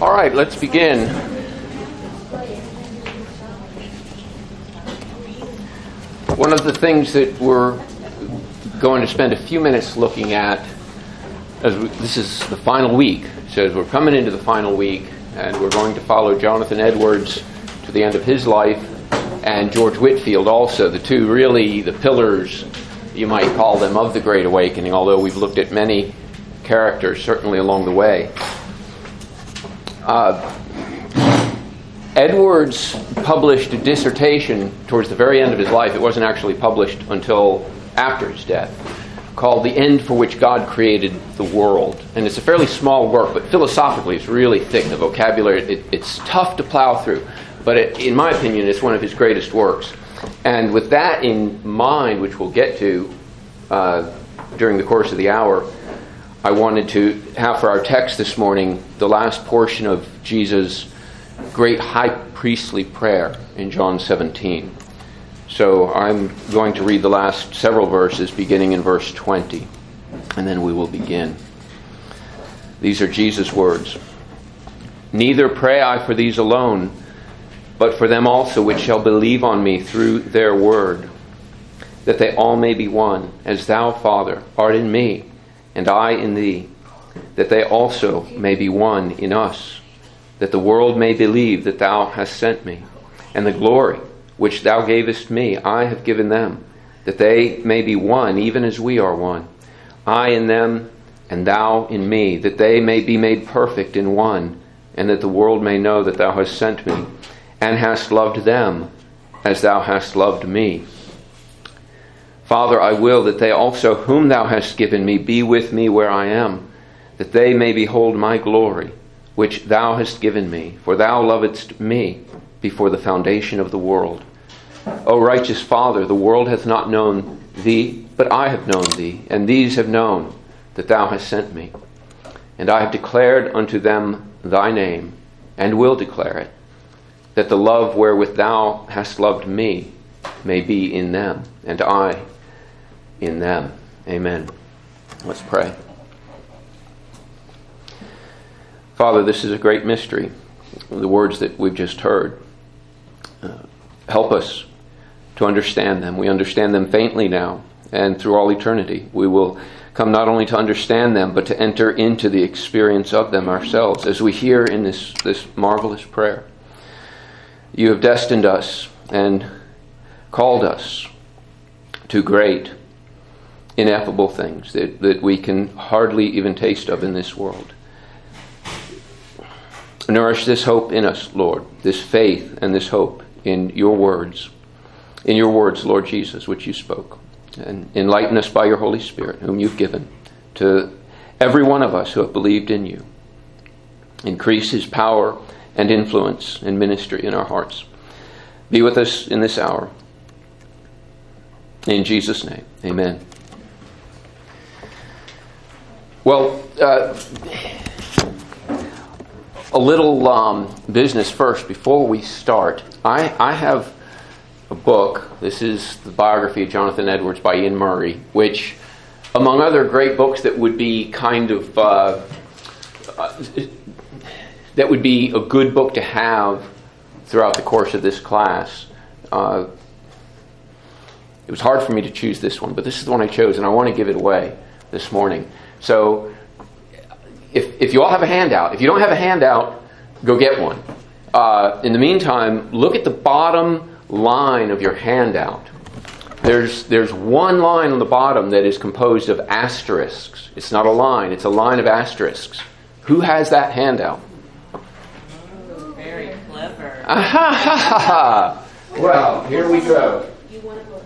All right, let's begin. One of the things that we're going to spend a few minutes looking at, as we, this is the final week, so as we're coming into the final week, and we're going to follow Jonathan Edwards to the end of his life, and George Whitefield also, the two really the pillars, you might call them, of the Great Awakening, although we've looked at many characters certainly along the way. Uh, Edwards published a dissertation towards the very end of his life. It wasn't actually published until after his death, called The End for Which God Created the World. And it's a fairly small work, but philosophically it's really thick. The vocabulary, it, it's tough to plow through. But it, in my opinion, it's one of his greatest works. And with that in mind, which we'll get to uh, during the course of the hour, I wanted to have for our text this morning the last portion of Jesus' great high priestly prayer in John 17. So I'm going to read the last several verses beginning in verse 20, and then we will begin. These are Jesus' words Neither pray I for these alone, but for them also which shall believe on me through their word, that they all may be one, as thou, Father, art in me and I in thee, that they also may be one in us, that the world may believe that thou hast sent me, and the glory which thou gavest me I have given them, that they may be one even as we are one, I in them and thou in me, that they may be made perfect in one, and that the world may know that thou hast sent me, and hast loved them as thou hast loved me. Father, I will that they also, whom thou hast given me, be with me where I am, that they may behold my glory, which thou hast given me, for thou lovedst me before the foundation of the world. O righteous Father, the world hath not known thee, but I have known thee, and these have known that thou hast sent me. And I have declared unto them thy name, and will declare it, that the love wherewith thou hast loved me may be in them, and I in them. Amen. Let's pray. Father, this is a great mystery, the words that we've just heard. Uh, help us to understand them. We understand them faintly now, and through all eternity, we will come not only to understand them, but to enter into the experience of them ourselves, as we hear in this, this marvelous prayer. You have destined us and called us to great ineffable things that, that we can hardly even taste of in this world. Nourish this hope in us, Lord, this faith and this hope in your words, in your words, Lord Jesus, which you spoke. And enlighten us by your Holy Spirit, whom you've given to every one of us who have believed in you. Increase his power and influence and ministry in our hearts. Be with us in this hour. In Jesus' name, amen. Well, uh, a little um, business first before we start. I, I have a book. This is the biography of Jonathan Edwards by Iain Murray, which, among other great books that would be kind of uh, that would be a good book to have throughout the course of this class. Uh, it was hard for me to choose this one, but this is the one I chose, and I want to give it away this morning. So if, if you all have a handout, if you don't have a handout, go get one. Uh, in the meantime, look at the bottom line of your handout. There's, there's one line on the bottom that is composed of asterisks. It's not a line, it's a line of asterisks. Who has that handout? Very clever. well, here we go. You want a book?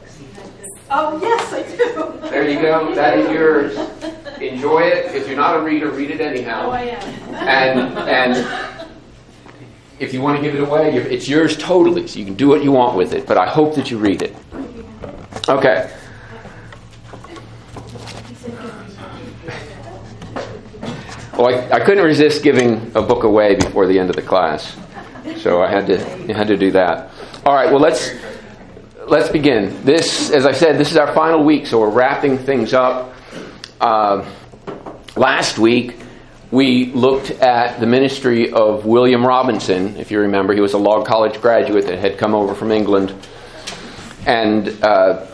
Oh, yes, I do. There you go. That is yours. Enjoy it. If you're not a reader, read it anyhow. Oh, I am. And and if you want to give it away, it's yours totally. So you can do what you want with it. But I hope that you read it. Okay. Well, I, I couldn't resist giving a book away before the end of the class, so I had to I had to do that. All right. Well, let's let's begin. This, as I said, this is our final week, so we're wrapping things up. Uh, last week, we looked at the ministry of William Robinson. If you remember, he was a Log College graduate that had come over from England and uh,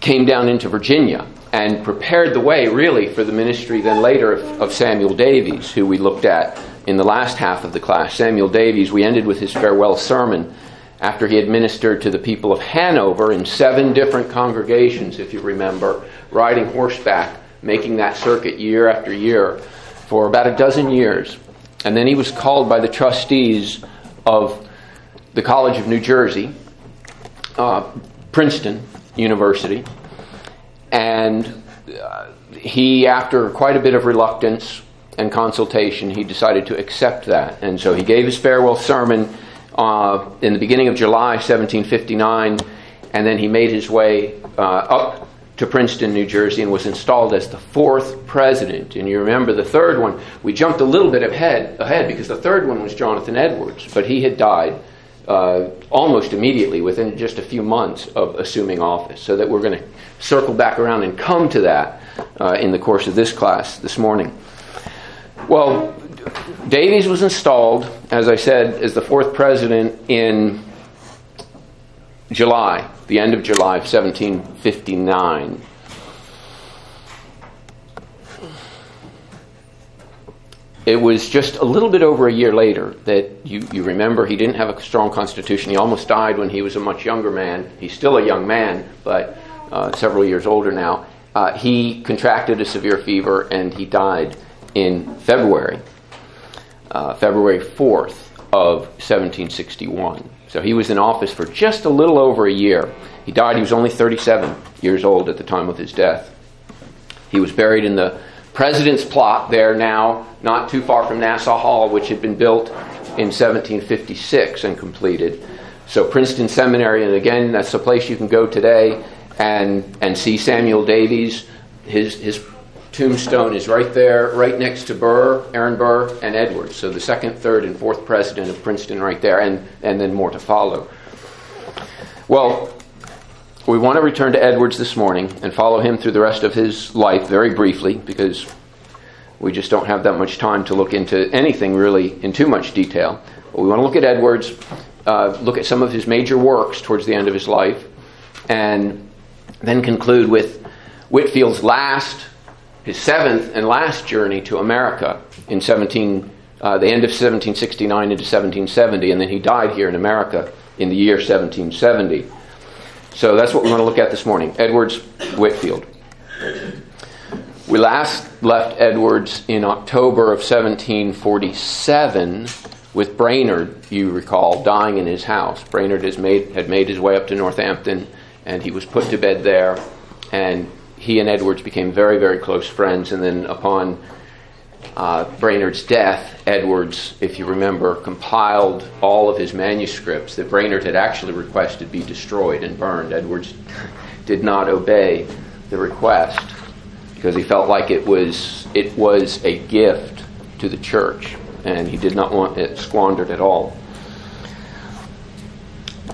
came down into Virginia and prepared the way, really, for the ministry then later of, of Samuel Davies, who we looked at in the last half of the class. Samuel Davies, we ended with his farewell sermon after he had ministered to the people of Hanover in seven different congregations, if you remember, riding horseback, making that circuit year after year for about a dozen years. And then he was called by the trustees of the College of New Jersey, uh, Princeton University, and uh, he, after quite a bit of reluctance and consultation, he decided to accept that. And so he gave his farewell sermon uh, in the beginning of July 1759, and then he made his way uh, up to Princeton, New Jersey, and was installed as the fourth president. And you remember the third one, we jumped a little bit ahead, ahead because the third one was Jonathan Edwards, but he had died uh, almost immediately within just a few months of assuming office. So that we're going to circle back around and come to that uh, in the course of this class this morning. Well, Davies was installed, as I said, as the fourth president in July, the end of July of 1759. It was just a little bit over a year later that you, you remember he didn't have a strong constitution. He almost died when he was a much younger man. He's still a young man, but uh, several years older now. Uh, he contracted a severe fever and he died in February, uh, February 4th of 1761. So he was in office for just a little over a year. He died, he was only 37 years old at the time of his death. He was buried in the president's plot there now, not too far from Nassau Hall, which had been built in 1756 and completed. So Princeton Seminary, and again, that's the place you can go today and, and see Samuel Davies. His, his tombstone is right there, right next to Burr, Aaron Burr, and Edwards. So the second, third, and fourth president of Princeton right there, and, and then more to follow. Well, we want to return to Edwards this morning and follow him through the rest of his life very briefly because we just don't have that much time to look into anything really in too much detail. But we want to look at Edwards, uh, look at some of his major works towards the end of his life, and then conclude with Whitefield's last his seventh and last journey to America in 17, uh, the end of 1769 into 1770, and then he died here in America in the year 1770. So that's what we want to look at this morning Edwards Whitefield. We last left Edwards in October of 1747 with Brainerd, you recall, dying in his house. Brainerd made, had made his way up to Northampton and he was put to bed there. And he and Edwards became very, very close friends. And then upon uh, Brainerd's death, Edwards, if you remember, compiled all of his manuscripts that Brainerd had actually requested be destroyed and burned. Edwards did not obey the request because he felt like it was it was a gift to the church, and he did not want it squandered at all.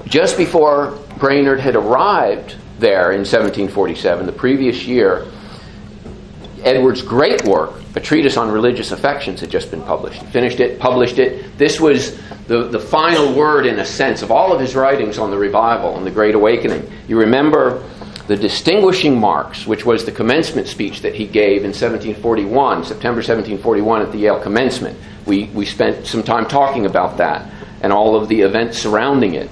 Just before Brainerd had arrived there in 1747, the previous year, Edward's great work, a treatise on religious affections, had just been published. He finished it, published it. This was the, the final word, in a sense, of all of his writings on the revival and the Great Awakening. You remember the distinguishing marks, which was the commencement speech that he gave in 1741, September 1741, at the Yale commencement. We, we spent some time talking about that and all of the events surrounding it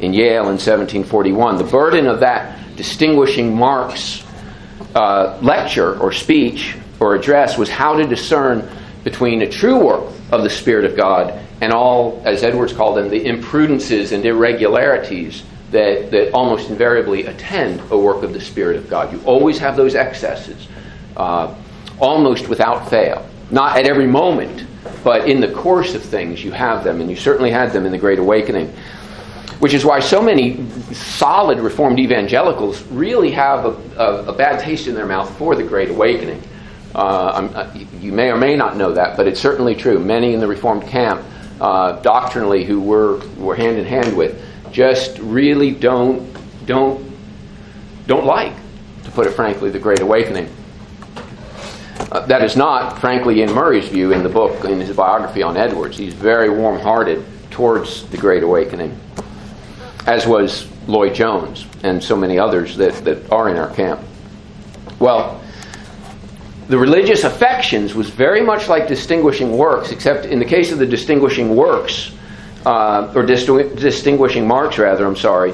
in Yale in 1741. The burden of that distinguishing marks uh, lecture or speech or address was how to discern between a true work of the Spirit of God and all, as Edwards called them, the imprudences and irregularities that, that almost invariably attend a work of the Spirit of God. You always have those excesses, uh, almost without fail. Not at every moment, but in the course of things, you have them, and you certainly had them in the Great Awakening which is why so many solid Reformed evangelicals really have a, a, a bad taste in their mouth for the Great Awakening. Uh, uh, you may or may not know that, but it's certainly true. Many in the Reformed camp, uh, doctrinally, who we're, we're hand in hand with, just really don't don't don't like, to put it frankly, the Great Awakening. Uh, that is not, frankly, in Murray's view in the book, in his biography on Edwards. He's very warm hearted towards the Great Awakening, as was Lloyd Jones and so many others that, that are in our camp. Well, the religious affections was very much like distinguishing works, except in the case of the distinguishing works, uh, or distinguishing marks, rather, I'm sorry,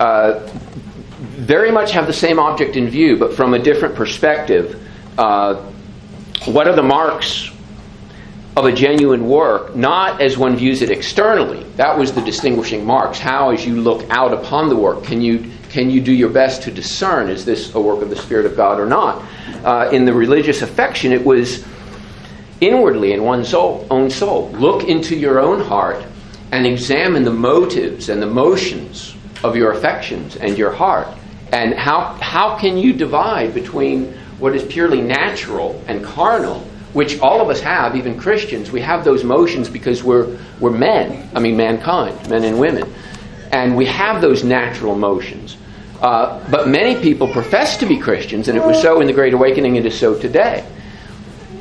uh, very much have the same object in view, but from a different perspective. Uh, what are the marks of a genuine work, not as one views it externally. That was the distinguishing marks. How, as you look out upon the work, can you can you do your best to discern is this a work of the Spirit of God or not? Uh, in the religious affection, it was inwardly in one's soul, own soul. Look into your own heart and examine the motives and the motions of your affections and your heart. And how, how can you divide between what is purely natural and carnal, which all of us have, even Christians? We have those motions because we're, we're men, I mean, mankind, men and women. And we have those natural motions. Uh, but many people profess to be Christians, and it was so in the Great Awakening, it is so today.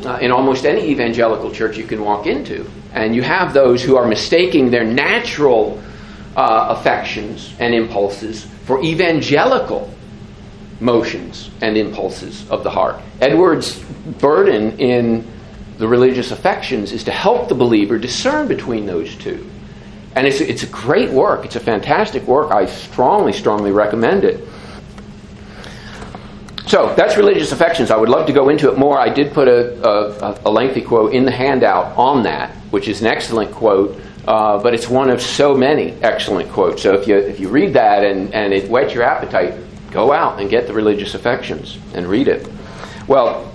Uh, in almost any evangelical church you can walk into. And you have those who are mistaking their natural uh, affections and impulses for evangelical motions and impulses of the heart. Edwards' burden in the religious affections is to help the believer discern between those two. And it's, it's a great work. It's a fantastic work. I strongly, strongly recommend it. So that's religious affections. I would love to go into it more. I did put a, a, a lengthy quote in the handout on that, which is an excellent quote, uh, but it's one of so many excellent quotes. So if you, if you read that and, and it whets your appetite, go out and get the religious affections and read it. Well,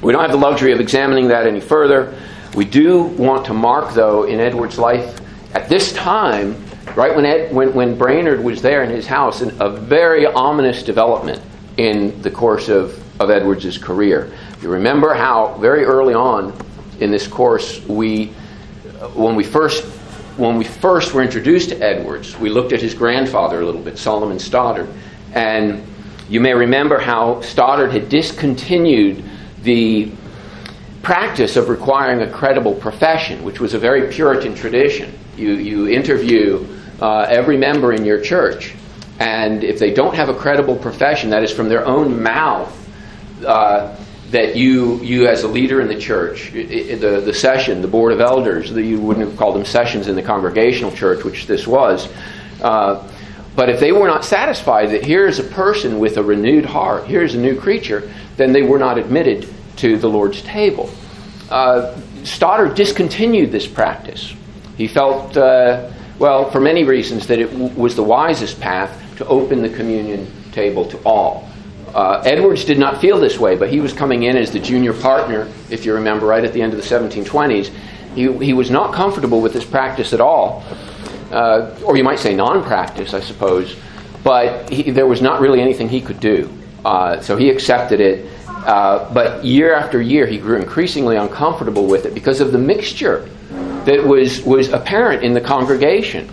we don't have the luxury of examining that any further. We do want to mark, though, in Edward's life at this time, right when, Ed, when, when Brainerd was there in his house, a very ominous development in the course of, of Edwards' career. You remember how very early on in this course, we, when we first when we first were introduced to Edwards, we looked at his grandfather a little bit, Solomon Stoddard, and you may remember how Stoddard had discontinued the practice of requiring a credible profession, which was a very Puritan tradition. You, you interview uh, every member in your church, and if they don't have a credible profession, that is from their own mouth, uh, that you, you as a leader in the church, the, the session, the board of elders, the, you wouldn't have called them sessions in the congregational church, which this was. Uh, but if they were not satisfied that here is a person with a renewed heart, here is a new creature, then they were not admitted to the Lord's table. Uh, Stoddard discontinued this practice. He felt, uh, well, for many reasons, that it w- was the wisest path to open the communion table to all. Uh, Edwards did not feel this way, but he was coming in as the junior partner, if you remember, right at the end of the 1720s. He, he was not comfortable with this practice at all, uh, or you might say non practice, I suppose, but he, there was not really anything he could do. Uh, so he accepted it. Uh, but year after year, he grew increasingly uncomfortable with it because of the mixture that was, was apparent in the congregation.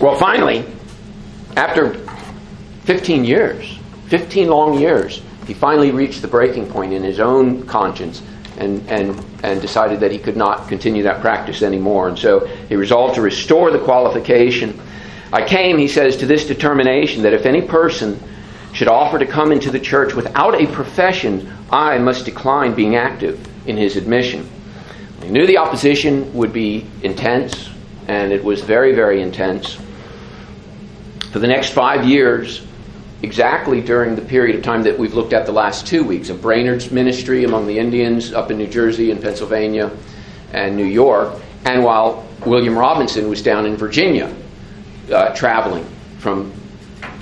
Well, finally, after 15 years, 15 long years, he finally reached the breaking point in his own conscience and, and, and decided that he could not continue that practice anymore. And so he resolved to restore the qualification. I came, he says, to this determination that if any person should offer to come into the church without a profession, I must decline being active in his admission. He knew the opposition would be intense, and it was very, very intense. For the next five years, exactly during the period of time that we've looked at the last two weeks of Brainerd's ministry among the Indians up in New Jersey and Pennsylvania and New York, and while William Robinson was down in Virginia uh, traveling from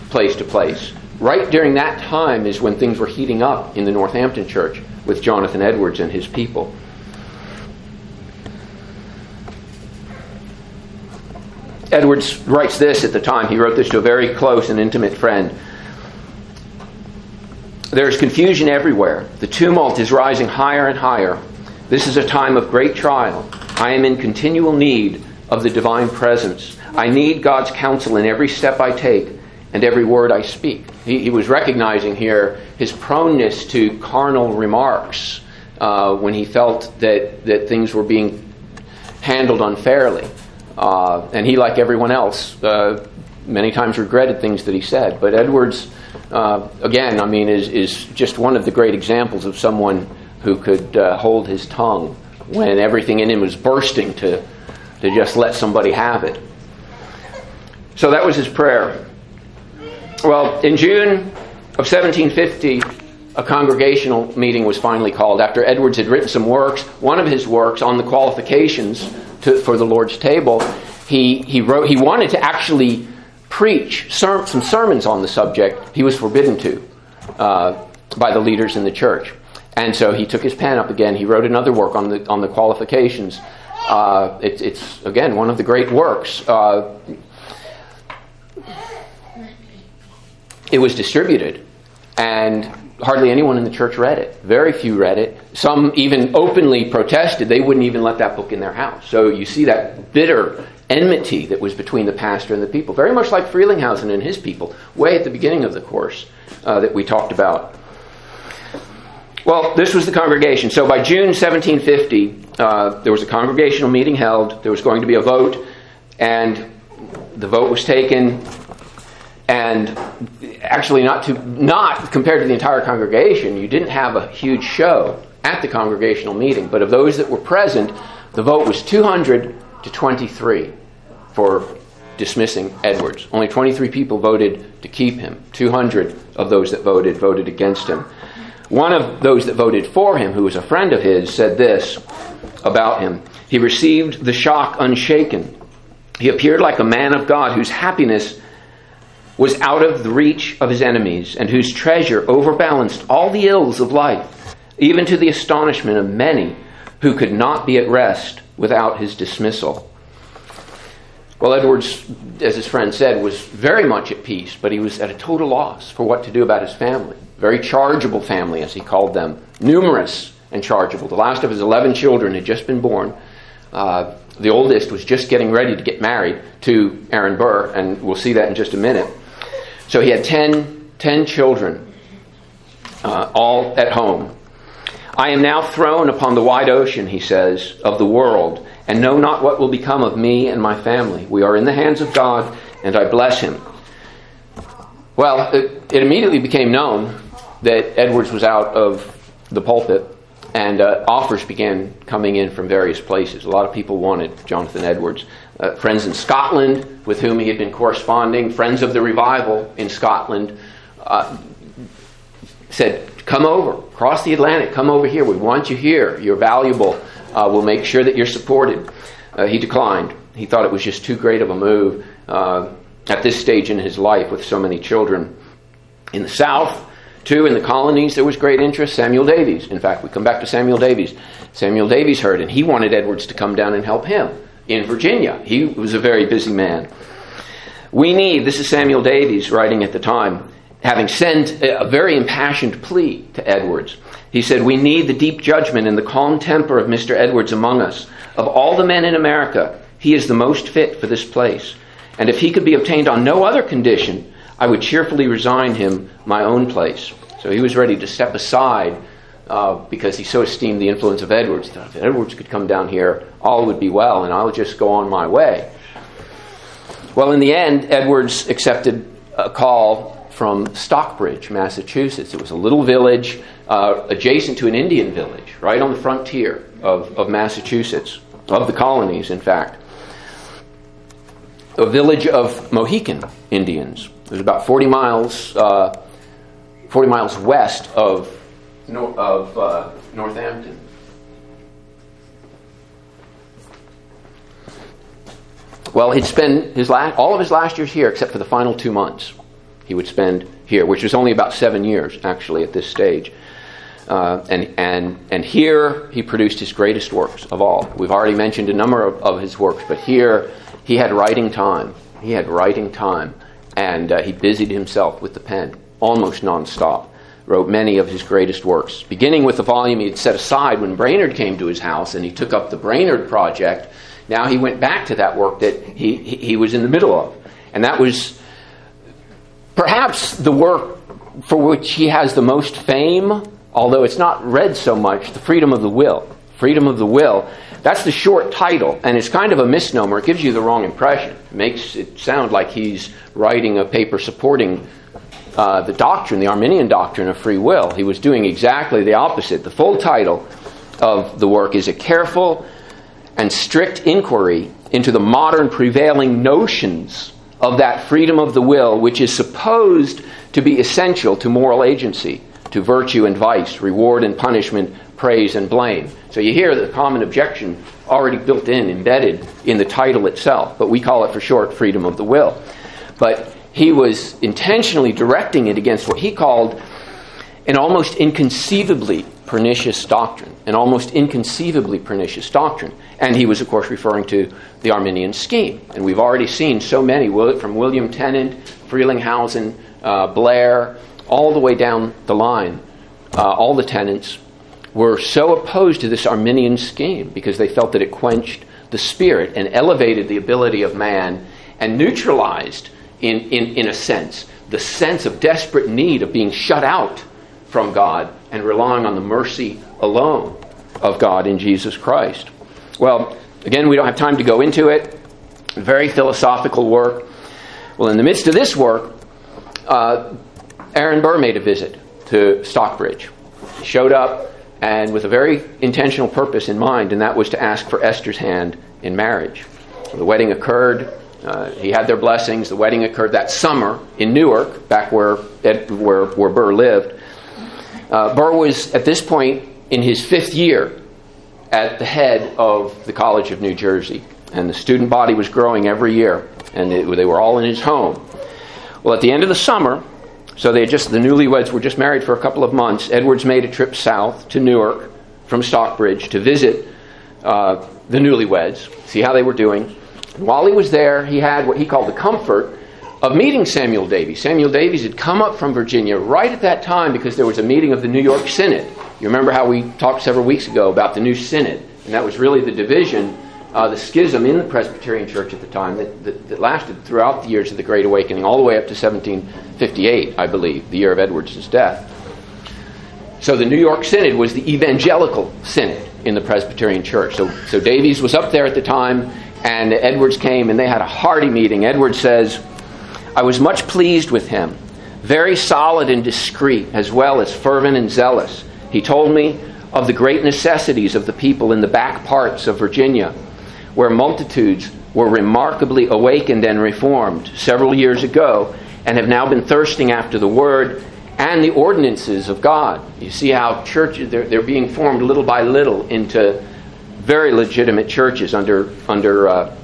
place to place. Right during that time is when things were heating up in the Northampton church with Jonathan Edwards and his people. Edwards writes this at the time. He wrote this to a very close and intimate friend. There is confusion everywhere. The tumult is rising higher and higher. This is a time of great trial. I am in continual need of the divine presence. I need God's counsel in every step I take, and every word I speak. He, he was recognizing here his proneness to carnal remarks uh, when he felt that, that things were being handled unfairly. Uh, and he, like everyone else, uh, many times regretted things that he said. But Edwards, uh, again, I mean, is, is just one of the great examples of someone who could uh, hold his tongue when everything in him was bursting to, to just let somebody have it. So that was his prayer. Well, in June of 1750, a congregational meeting was finally called after Edwards had written some works. One of his works on the qualifications to, for the Lord's table, he, he wrote. He wanted to actually preach ser- some sermons on the subject. He was forbidden to uh, by the leaders in the church, and so he took his pen up again. He wrote another work on the on the qualifications. Uh, it, it's again one of the great works. Uh, it was distributed, and hardly anyone in the church read it. Very few read it. Some even openly protested. They wouldn't even let that book in their house. So you see that bitter enmity that was between the pastor and the people. Very much like Frelinghuysen and his people, way at the beginning of the course uh, that we talked about. Well, this was the congregation. So by June 1750, uh, there was a congregational meeting held. There was going to be a vote, and the vote was taken and actually not to not compared to the entire congregation you didn't have a huge show at the congregational meeting but of those that were present the vote was 200 to 23 for dismissing edwards. Only 23 people voted to keep him. 200 of those that voted voted against him. One of those that voted for him who was a friend of his said this about him. He received the shock unshaken. He appeared like a man of god whose happiness was out of the reach of his enemies, and whose treasure overbalanced all the ills of life, even to the astonishment of many who could not be at rest without his dismissal. Well, Edwards, as his friend said, was very much at peace, but he was at a total loss for what to do about his family. Very chargeable family, as he called them, numerous and chargeable. The last of his 11 children had just been born. Uh, the oldest was just getting ready to get married to Aaron Burr, and we'll see that in just a minute. So he had 10, 10 children, uh, all at home. I am now thrown upon the wide ocean, he says, of the world, and know not what will become of me and my family. We are in the hands of God, and I bless him. Well, it, it immediately became known that Edwards was out of the pulpit, and uh, offers began coming in from various places. A lot of people wanted Jonathan Edwards uh, friends in Scotland with whom he had been corresponding, friends of the revival in Scotland, uh, said, Come over, cross the Atlantic, come over here. We want you here. You're valuable. Uh, we'll make sure that you're supported. Uh, he declined. He thought it was just too great of a move uh, at this stage in his life with so many children. In the South, too, in the colonies, there was great interest. Samuel Davies, in fact, we come back to Samuel Davies. Samuel Davies heard, and he wanted Edwards to come down and help him in Virginia. He was a very busy man. We need, this is Samuel Davies writing at the time, having sent a very impassioned plea to Edwards. He said, We need the deep judgment and the calm temper of Mr. Edwards among us. Of all the men in America, he is the most fit for this place. And if he could be obtained on no other condition, I would cheerfully resign him my own place. So he was ready to step aside uh, because he so esteemed the influence of Edwards. He thought if Edwards could come down here, all would be well, and I'll just go on my way. Well, in the end, Edwards accepted a call from Stockbridge, Massachusetts. It was a little village uh, adjacent to an Indian village, right on the frontier of, of Massachusetts, of the colonies, in fact. A village of Mohican Indians. It was about 40 miles, uh, 40 miles west of of uh, Northampton. Well, he'd spend his all of his last years here, except for the final two months, he would spend here, which was only about seven years, actually, at this stage. Uh, and, and, and here he produced his greatest works of all. We've already mentioned a number of, of his works, but here he had writing time. He had writing time, and uh, he busied himself with the pen almost nonstop wrote many of his greatest works, beginning with the volume he had set aside when Brainerd came to his house and he took up the Brainerd Project. Now he went back to that work that he, he was in the middle of. And that was perhaps the work for which he has the most fame, although it's not read so much, The Freedom of the Will. Freedom of the Will. That's the short title, and it's kind of a misnomer. It gives you the wrong impression. It makes it sound like he's writing a paper supporting uh, the doctrine, the Arminian doctrine of free will. He was doing exactly the opposite. The full title of the work is A Careful and Strict Inquiry into the Modern Prevailing Notions of that freedom of the will which is supposed to be essential to moral agency, to virtue and vice, reward and punishment, praise and blame. So you hear the common objection already built in, embedded in the title itself, but we call it for short freedom of the will. But he was intentionally directing it against what he called an almost inconceivably pernicious doctrine, an almost inconceivably pernicious doctrine. And he was, of course, referring to the Arminian scheme. And we've already seen so many, from William Tennent, Frelinghuysen, uh, Blair, all the way down the line, uh, all the Tennents were so opposed to this Arminian scheme because they felt that it quenched the spirit and elevated the ability of man and neutralized, in, in, in a sense, the sense of desperate need of being shut out from God and relying on the mercy alone of God in Jesus Christ. Well, again, we don't have time to go into it. Very philosophical work. Well, in the midst of this work, uh, Aaron Burr made a visit to Stockbridge. He showed up and with a very intentional purpose in mind, and that was to ask for Esther's hand in marriage. The wedding occurred. Uh, he had their blessings. The wedding occurred that summer in Newark, back where, where, where Burr lived. Uh, Burr was, at this point, in his fifth year at the head of the College of New Jersey. And the student body was growing every year, and they, they were all in his home. Well, at the end of the summer, so they just the newlyweds were just married for a couple of months. Edwards made a trip south to Newark from Stockbridge to visit uh, the newlyweds, see how they were doing. And while he was there, he had what he called the comfort of meeting Samuel Davies. Samuel Davies had come up from Virginia right at that time because there was a meeting of the New York Synod. You remember how we talked several weeks ago about the new Synod, and that was really the division uh, the schism in the Presbyterian Church at the time that, that, that, lasted throughout the years of the Great Awakening, all the way up to 1758, I believe, the year of Edwards' death. So the New York Synod was the evangelical synod in the Presbyterian Church. So, so Davies was up there at the time, and Edwards came, and they had a hearty meeting. Edwards says, I was much pleased with him, very solid and discreet, as well as fervent and zealous. He told me of the great necessities of the people in the back parts of Virginia where multitudes were remarkably awakened and reformed several years ago and have now been thirsting after the Word and the ordinances of God. You see how churches, they're, they're being formed little by little into very legitimate churches under, under uh,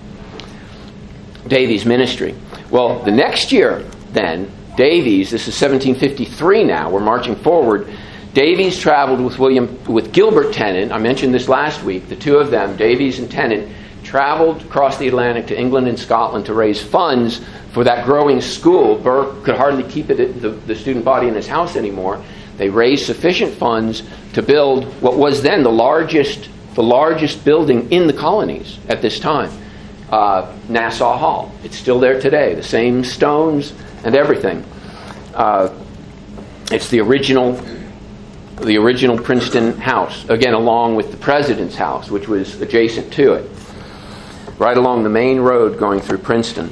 Davies' ministry. Well, the next year, then, Davies, this is 1753 now, we're marching forward. Davies traveled with William with Gilbert Tennent. I mentioned this last week. The two of them, Davies and Tennent, traveled across the Atlantic to England and Scotland to raise funds for that growing school. Burr could hardly keep it, the, the student body in his house anymore. They raised sufficient funds to build what was then the largest, the largest building in the colonies at this time, uh, Nassau Hall. It's still there today, the same stones and everything. Uh, it's the original the original Princeton house, again, along with the president's house, which was adjacent to it right along the main road going through Princeton.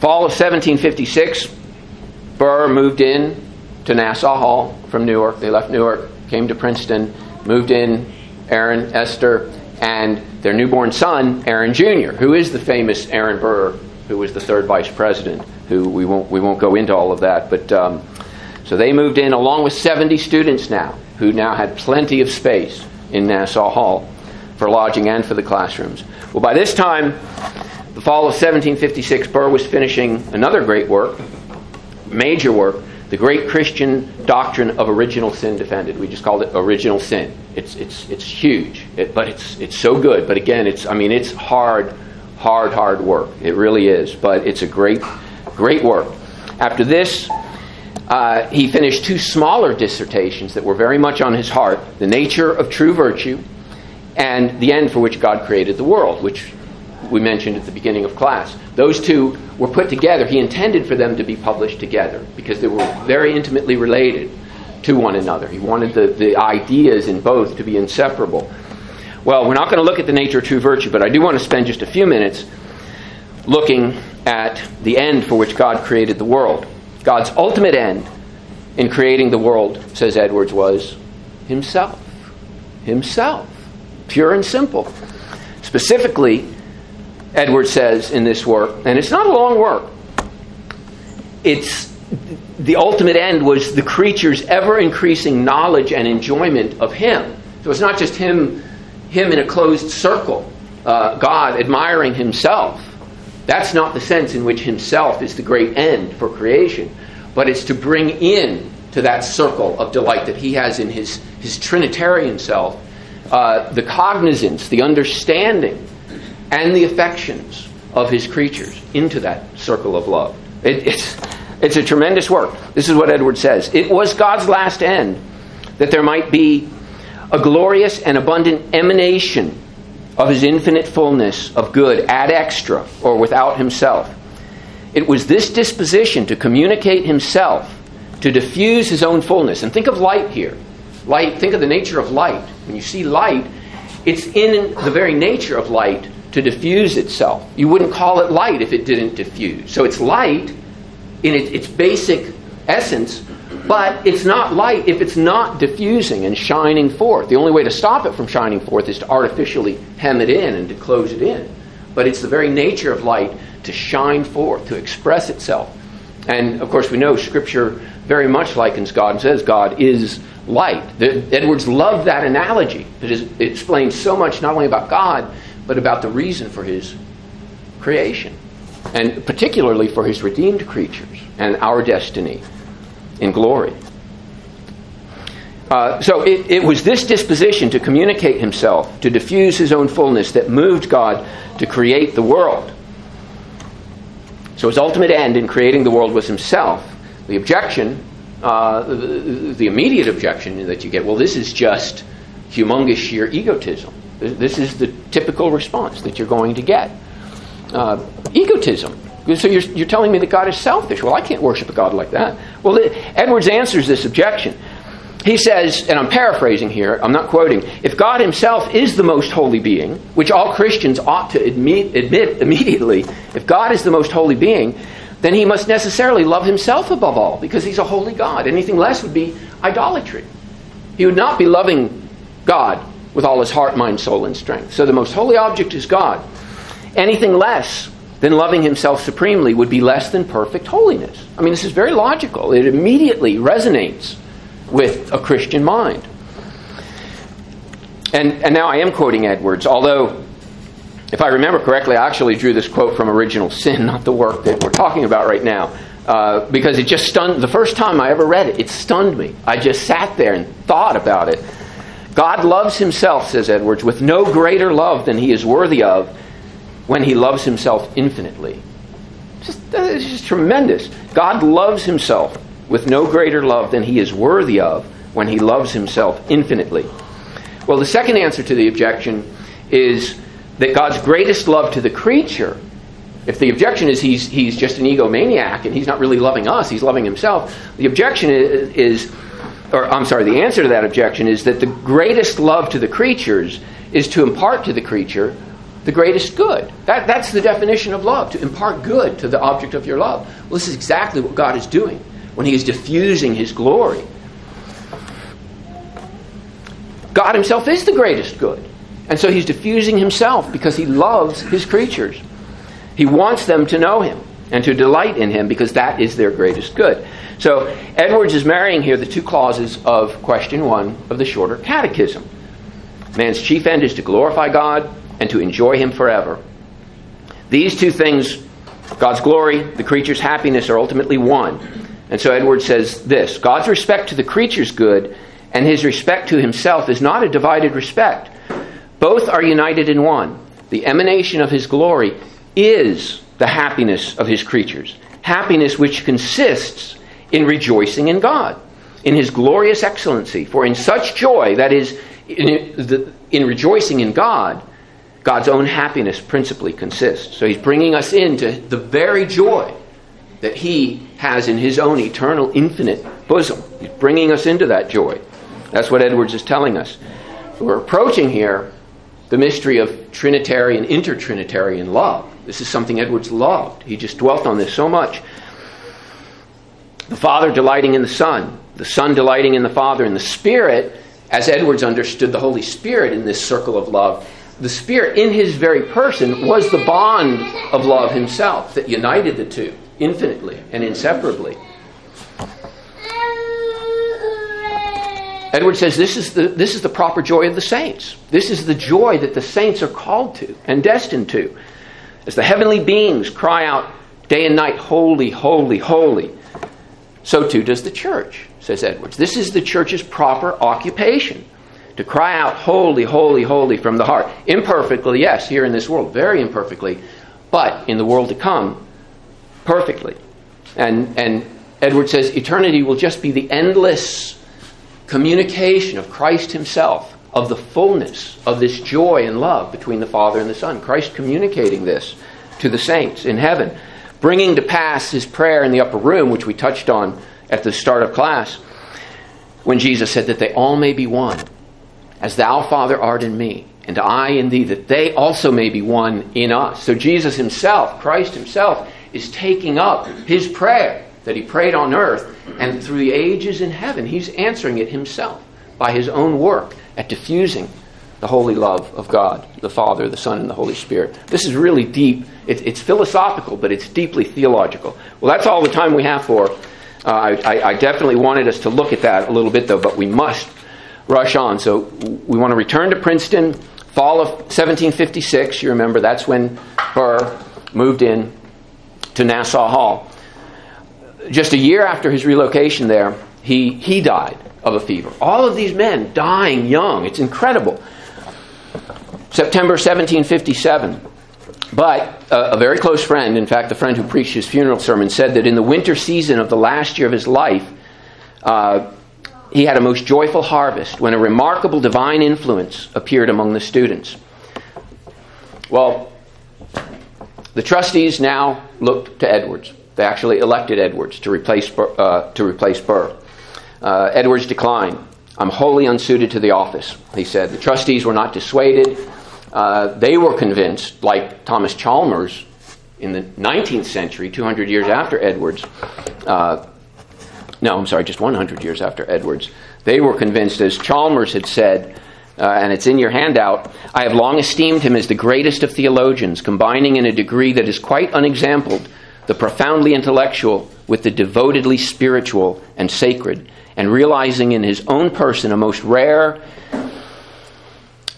Fall of 1756, Burr moved in to Nassau Hall from Newark. They left Newark, came to Princeton, moved in Aaron, Esther, and their newborn son, Aaron Jr., who is the famous Aaron Burr, who was the third vice president, who we won't, we won't go into all of that. But um, so they moved in along with 70 students now, who now had plenty of space in Nassau Hall for lodging and for the classrooms. Well, by this time, the fall of 1756, Burr was finishing another great work, major work, the great Christian doctrine of original sin defended. We just called it original sin. It's, it's, it's huge, it, but it's, it's so good. But again, it's, I mean, it's hard, hard, hard work. It really is. But it's a great, great work. After this, uh, he finished two smaller dissertations that were very much on his heart The Nature of True Virtue and the end for which God created the world, which we mentioned at the beginning of class. Those two were put together. He intended for them to be published together because they were very intimately related to one another. He wanted the, the ideas in both to be inseparable. Well, we're not going to look at the nature of true virtue, but I do want to spend just a few minutes looking at the end for which God created the world. God's ultimate end in creating the world, says Edwards, was Himself. Himself. Pure and simple. Specifically, Edwards says in this work, and it's not a long work, it's the ultimate end was the creature's ever increasing knowledge and enjoyment of Him. So it's not just Him, him in a closed circle, uh, God admiring Himself. That's not the sense in which Himself is the great end for creation, but it's to bring in to that circle of delight that He has in His, his Trinitarian self uh, the cognizance, the understanding, and the affections of His creatures into that circle of love. It, it's it's a tremendous work. This is what Edward says. It was God's last end that there might be a glorious and abundant emanation of his infinite fullness of good ad extra or without himself. It was this disposition to communicate himself, to diffuse his own fullness. And think of light here. Light, think of the nature of light. When you see light, it's in the very nature of light to diffuse itself. You wouldn't call it light if it didn't diffuse. So it's light in its, its basic essence, but it's not light if it's not diffusing and shining forth. The only way to stop it from shining forth is to artificially hem it in and to close it in. But it's the very nature of light to shine forth, to express itself. And of course, we know Scripture very much likens God and says God is light. Edwards loved that analogy. It, is, it explains so much not only about God, but about the reason for his creation and particularly for his redeemed creatures and our destiny in glory. Uh, so it, it was this disposition to communicate himself, to diffuse his own fullness, that moved God to create the world. So his ultimate end in creating the world was himself. The objection, uh, the, the immediate objection that you get, well, this is just humongous sheer egotism. This is the typical response that you're going to get uh, egotism. So you're, you're telling me that God is selfish. Well, I can't worship a God like that. Well, Edwards answers this objection. He says, and I'm paraphrasing here, I'm not quoting, if God himself is the most holy being, which all Christians ought to admit, admit immediately, if God is the most holy being, then he must necessarily love himself above all, because he's a holy God. Anything less would be idolatry. He would not be loving God with all his heart, mind, soul, and strength. So the most holy object is God. Anything less than loving himself supremely would be less than perfect holiness. I mean, this is very logical. It immediately resonates with a Christian mind. And, and now I am quoting Edwards, although, if I remember correctly, I actually drew this quote from Original Sin, not the work that we're talking about right now. Uh, because it just stunned the first time I ever read it, it stunned me. I just sat there and thought about it. God loves himself, says Edwards, with no greater love than he is worthy of, when he loves himself infinitely. Just, uh, it's just tremendous. God loves himself with no greater love than he is worthy of when he loves himself infinitely. Well, the second answer to the objection is that God's greatest love to the creature, if the objection is he's, he's just an egomaniac and he's not really loving us, he's loving himself, the objection is, is, or I'm sorry, the answer to that objection is that the greatest love to the creatures is to impart to the creature the greatest good. That, that's the definition of love, to impart good to the object of your love. Well, this is exactly what God is doing when He is diffusing His glory. God Himself is the greatest good. And so He's diffusing Himself because He loves His creatures. He wants them to know Him and to delight in Him because that is their greatest good. So Edwards is marrying here the two clauses of question one of the shorter catechism. Man's chief end is to glorify God and to enjoy Him forever. These two things, God's glory, the creature's happiness, are ultimately one. And so Edwards says this God's respect to the creature's good and his respect to himself is not a divided respect. Both are united in one. The emanation of his glory is the happiness of his creatures, happiness which consists in rejoicing in God, in his glorious excellency. For in such joy, that is, in, in rejoicing in God, God's own happiness principally consists. So he's bringing us into the very joy that he has in his own eternal, infinite bosom. He's bringing us into that joy. That's what Edwards is telling us. We're approaching here the mystery of Trinitarian, intertrinitarian love. This is something Edwards loved. He just dwelt on this so much. The Father delighting in the Son, the Son delighting in the Father, and the Spirit, as Edwards understood the Holy Spirit in this circle of love, the Spirit in his very person was the bond of love himself that united the two infinitely and inseparably. Edward says this is, the, this is the proper joy of the saints. This is the joy that the saints are called to and destined to. As the heavenly beings cry out day and night, Holy, holy, holy, so too does the church, says Edwards. This is the church's proper occupation to cry out, Holy, holy, holy from the heart. Imperfectly, yes, here in this world, very imperfectly, but in the world to come, perfectly. And, and Edward says eternity will just be the endless communication of Christ Himself, of the fullness of this joy and love between the Father and the Son. Christ communicating this to the saints in heaven, bringing to pass His prayer in the upper room, which we touched on at the start of class, when Jesus said that they all may be one, as Thou, Father, art in me, and I in Thee, that they also may be one in us. So Jesus Himself, Christ Himself, is taking up his prayer that he prayed on earth, and through the ages in heaven, he's answering it himself by his own work at diffusing the holy love of God, the Father, the Son, and the Holy Spirit. This is really deep. It, it's philosophical, but it's deeply theological. Well, that's all the time we have for. Uh, I, I definitely wanted us to look at that a little bit, though, but we must rush on. So we want to return to Princeton, fall of 1756. You remember that's when Burr moved in to Nassau Hall. Just a year after his relocation there, he, he died of a fever. All of these men dying young. It's incredible. September 1757. But uh, a very close friend, in fact, the friend who preached his funeral sermon, said that in the winter season of the last year of his life, uh, he had a most joyful harvest when a remarkable divine influence appeared among the students. Well, the trustees now looked to Edwards. They actually elected Edwards to replace, uh, to replace Burr. Uh, Edwards declined. I'm wholly unsuited to the office, he said. The trustees were not dissuaded. Uh, they were convinced, like Thomas Chalmers in the 19th century, 200 years after Edwards. Uh, no, I'm sorry, just 100 years after Edwards. They were convinced, as Chalmers had said, uh, and it's in your handout. I have long esteemed him as the greatest of theologians, combining in a degree that is quite unexampled the profoundly intellectual with the devotedly spiritual and sacred, and realizing in his own person a most rare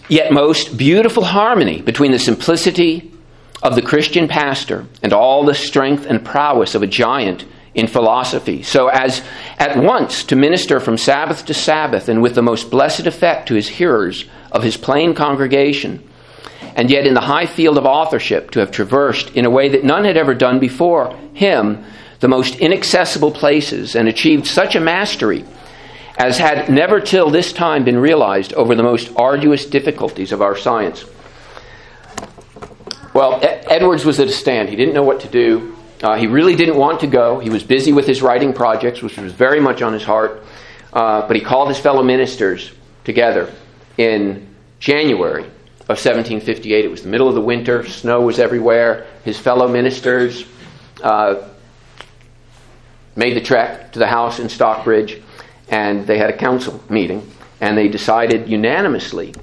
yet most beautiful harmony between the simplicity of the Christian pastor and all the strength and prowess of a giant in philosophy, so as at once to minister from Sabbath to Sabbath and with the most blessed effect to his hearers of his plain congregation, and yet in the high field of authorship to have traversed in a way that none had ever done before him the most inaccessible places and achieved such a mastery as had never till this time been realized over the most arduous difficulties of our science. Well, Edwards was at a stand. He didn't know what to do. Uh, he really didn't want to go. He was busy with his writing projects, which was very much on his heart. Uh, but he called his fellow ministers together in January of 1758. It was the middle of the winter, snow was everywhere. His fellow ministers uh, made the trek to the house in Stockbridge, and they had a council meeting, and they decided unanimously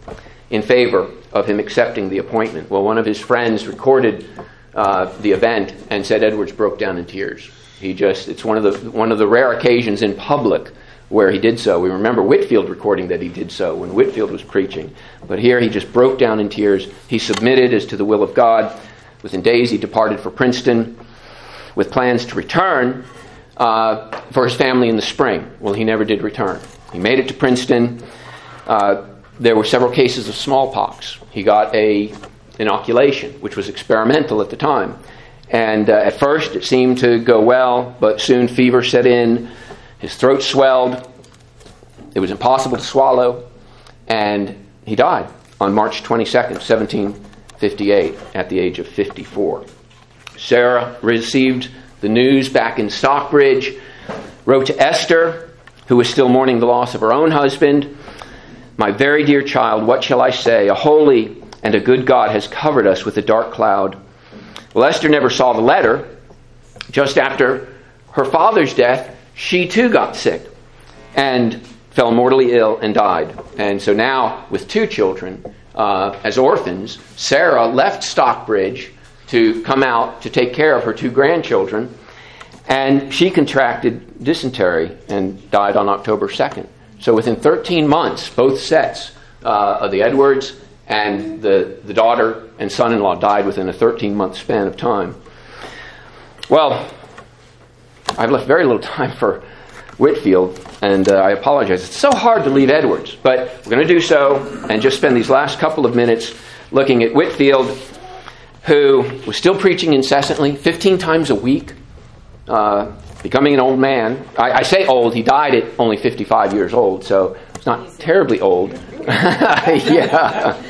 in favor of him accepting the appointment. Well, one of his friends recorded uh, the event and said Edwards broke down in tears. He just, it's one of, the, one of the rare occasions in public where he did so. We remember Whitefield recording that he did so when Whitefield was preaching. But here he just broke down in tears. He submitted as to the will of God. Within days, he departed for Princeton with plans to return uh, for his family in the spring. Well, he never did return. He made it to Princeton. Uh, there were several cases of smallpox. He got a inoculation, which was experimental at the time. And uh, at first it seemed to go well, but soon fever set in, his throat swelled, it was impossible to swallow, and he died on March 22nd, 1758, at the age of 54. Sarah received the news back in Stockbridge, wrote to Esther, who was still mourning the loss of her own husband. My very dear child, what shall I say? A holy and a good God has covered us with a dark cloud. Well, Esther never saw the letter. Just after her father's death, she too got sick and fell mortally ill and died. And so now, with two children uh, as orphans, Sarah left Stockbridge to come out to take care of her two grandchildren. And she contracted dysentery and died on October 2nd. So within 13 months, both sets uh, of the Edwards and the, the daughter and son in law died within a 13 month span of time. Well, I've left very little time for Whitefield, and uh, I apologize. It's so hard to leave Edwards, but we're going to do so and just spend these last couple of minutes looking at Whitefield, who was still preaching incessantly, 15 times a week, uh, becoming an old man. I, I, say old, he died at only 55 years old, so it's not terribly old. yeah.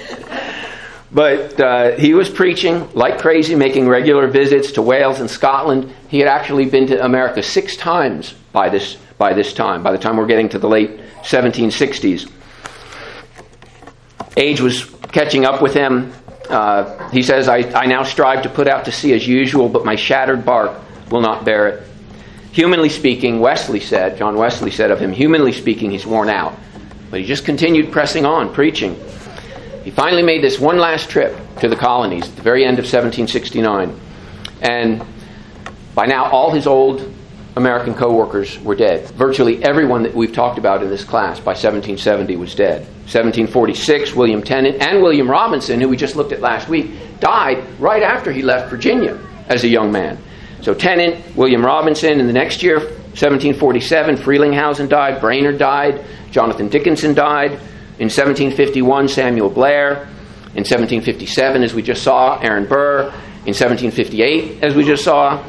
But uh, he was preaching like crazy, making regular visits to Wales and Scotland. He had actually been to America six times by this, by this time, by the time we're getting to the late 1760s. Age was catching up with him. Uh, he says, I, I now strive to put out to sea as usual, but my shattered bark will not bear it. Humanly speaking, Wesley said, John Wesley said of him, humanly speaking, he's worn out. But he just continued pressing on, preaching. He finally made this one last trip to the colonies at the very end of 1769. And by now, all his old American co workers were dead. Virtually everyone that we've talked about in this class by 1770 was dead. 1746, William Tennent and William Robinson, who we just looked at last week, died right after he left Virginia as a young man. So Tennent, William Robinson, and the next year, 1747, Frelinghuysen died, Brainerd died, Jonathan Dickinson died. In 1751, Samuel Blair. In 1757, as we just saw, Aaron Burr. In 1758, as we just saw,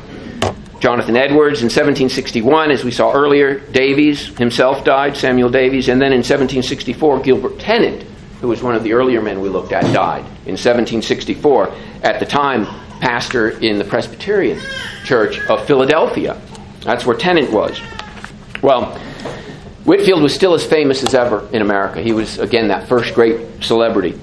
Jonathan Edwards. In 1761, as we saw earlier, Davies himself died, Samuel Davies. And then in 1764, Gilbert Tennent, who was one of the earlier men we looked at, died in 1764. At the time, pastor in the Presbyterian Church of Philadelphia. That's where Tennent was. Well, Whitefield was still as famous as ever in America. He was, again, that first great celebrity.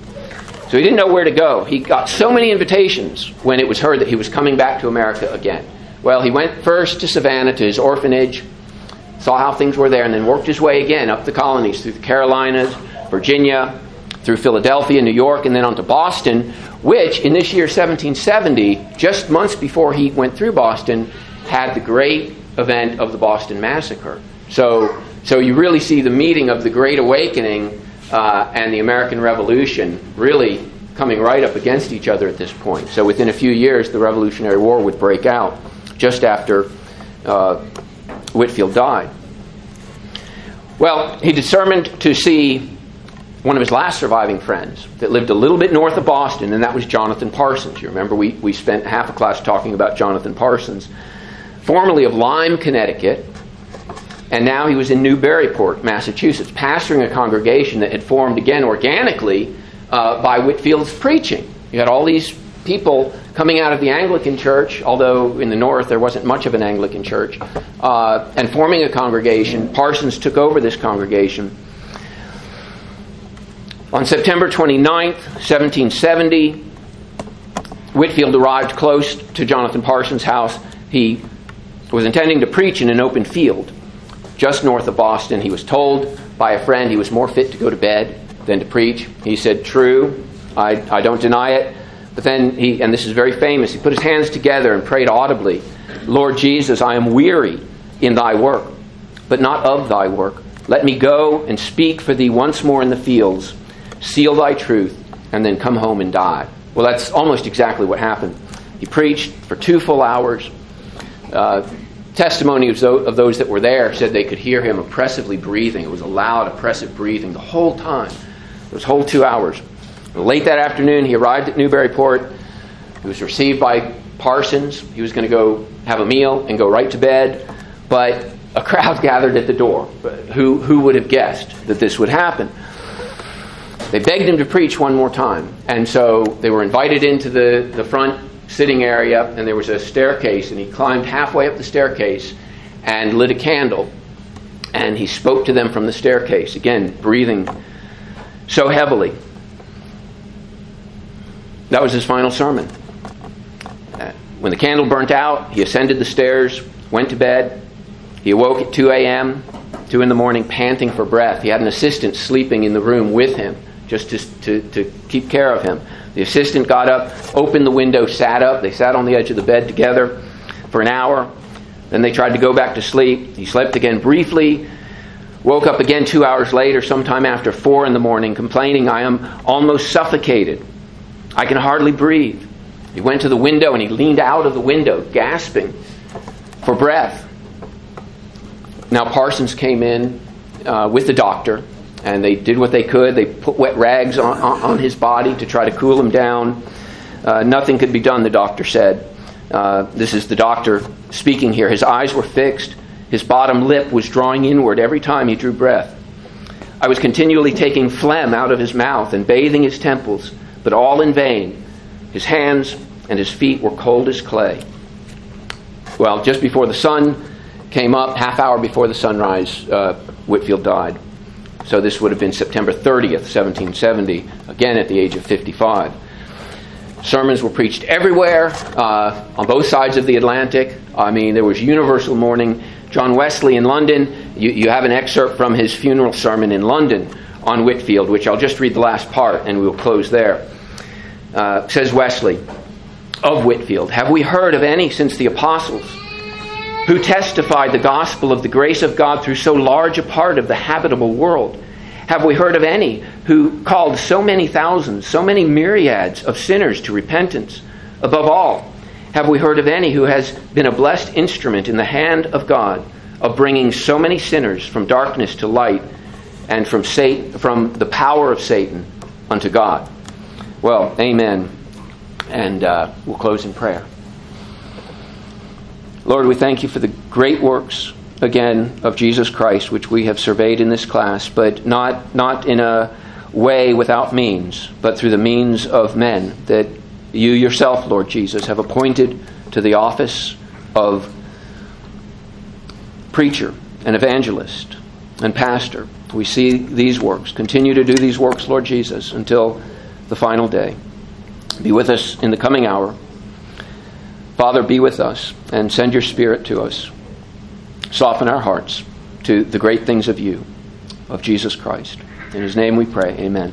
So he didn't know where to go. He got so many invitations when it was heard that he was coming back to America again. Well, he went first to Savannah, to his orphanage, saw how things were there, and then worked his way again up the colonies through the Carolinas, Virginia, through Philadelphia, New York, and then on to Boston, which in this year 1770, just months before he went through Boston, had the great event of the Boston Massacre. So so you really see the meeting of the Great Awakening uh, and the American Revolution really coming right up against each other at this point. So within a few years, the Revolutionary War would break out just after uh, Whitefield died. Well, he determined to see one of his last surviving friends that lived a little bit north of Boston, and that was Jonathan Parsons. You remember we, we spent half a class talking about Jonathan Parsons, formerly of Lyme, Connecticut, and now he was in Newburyport, Massachusetts, pastoring a congregation that had formed again organically uh, by Whitefield's preaching. You had all these people coming out of the Anglican church, although in the north there wasn't much of an Anglican church, uh, and forming a congregation. Parsons took over this congregation. On September 29th, 1770, Whitefield arrived close to Jonathan Parsons' house. He was intending to preach in an open field just north of Boston. He was told by a friend he was more fit to go to bed than to preach. He said, True, I, I don't deny it. But then he, and this is very famous, he put his hands together and prayed audibly Lord Jesus, I am weary in thy work, but not of thy work. Let me go and speak for thee once more in the fields, seal thy truth, and then come home and die. Well, that's almost exactly what happened. He preached for two full hours. Uh, testimony of those that were there said they could hear him oppressively breathing. It was a loud, oppressive breathing the whole time, those whole two hours. Late that afternoon, he arrived at Newburyport. He was received by Parsons. He was going to go have a meal and go right to bed. But a crowd gathered at the door. Who, who would have guessed that this would happen? they begged him to preach one more time. And so they were invited into the, the front sitting area, and there was a staircase, and he climbed halfway up the staircase and lit a candle. And he spoke to them from the staircase, again, breathing so heavily. That was his final sermon. Uh, when the candle burnt out, he ascended the stairs, went to bed. He awoke at 2 a.m., 2 in the morning, panting for breath. He had an assistant sleeping in the room with him just to, to, to keep care of him. The assistant got up, opened the window, sat up. They sat on the edge of the bed together for an hour. Then they tried to go back to sleep. He slept again briefly, woke up again two hours later, sometime after 4 in the morning, complaining, I am almost suffocated. I can hardly breathe. He went to the window and he leaned out of the window, gasping for breath. Now, Parsons came in uh, with the doctor, and they did what they could. They put wet rags on, on his body to try to cool him down. Uh, nothing could be done, the doctor said. Uh, this is the doctor speaking here. His eyes were fixed, his bottom lip was drawing inward every time he drew breath. I was continually taking phlegm out of his mouth and bathing his temples, but all in vain. His hands and his feet were cold as clay. Well, just before the sun came up, half hour before the sunrise, uh, Whitefield died. So this would have been September 30th, 1770, again at the age of 55. Sermons were preached everywhere uh, on both sides of the Atlantic. I mean, there was universal mourning. John Wesley in London, you, you have an excerpt from his funeral sermon in London on Whitefield, which I'll just read the last part and we'll close there. Uh, says Wesley of Whitefield, Have we heard of any since the apostles who testified the gospel of the grace of God through so large a part of the habitable world? Have we heard of any who called so many thousands, so many myriads of sinners to repentance? Above all, have we heard of any who has been a blessed instrument in the hand of God of bringing so many sinners from darkness to light and from, Satan, from the power of Satan unto God? Well, amen. And uh, we'll close in prayer. Lord, we thank you for the great works, again, of Jesus Christ, which we have surveyed in this class, but not, not in a way without means, but through the means of men that you yourself, Lord Jesus, have appointed to the office of preacher and evangelist and pastor. We see these works. Continue to do these works, Lord Jesus, until the final day. Be with us in the coming hour. Father, be with us and send your Spirit to us. Soften our hearts to the great things of you, of Jesus Christ. In his name we pray. Amen.